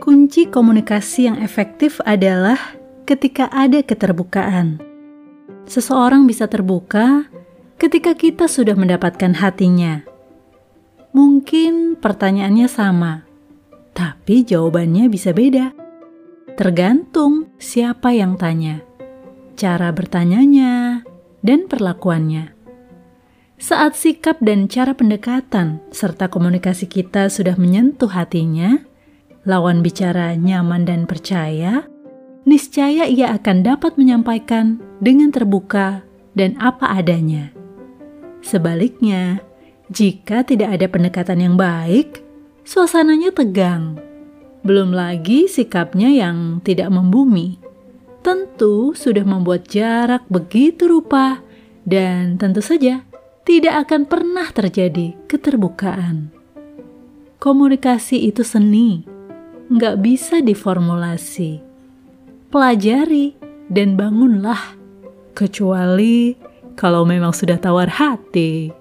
Kunci komunikasi yang efektif adalah ketika ada keterbukaan. Seseorang bisa terbuka ketika kita sudah mendapatkan hatinya. Mungkin pertanyaannya sama, tapi jawabannya bisa beda. Tergantung siapa yang tanya, cara bertanyanya, dan perlakuannya. Saat sikap dan cara pendekatan serta komunikasi kita sudah menyentuh hatinya, lawan bicara nyaman dan percaya, niscaya ia akan dapat menyampaikan dengan terbuka dan apa adanya. Sebaliknya, jika tidak ada pendekatan yang baik, suasananya tegang. Belum lagi sikapnya yang tidak membumi. Tentu sudah membuat jarak begitu rupa dan tentu saja tidak akan pernah terjadi keterbukaan. Komunikasi itu seni nggak bisa diformulasi. Pelajari dan bangunlah, kecuali kalau memang sudah tawar hati.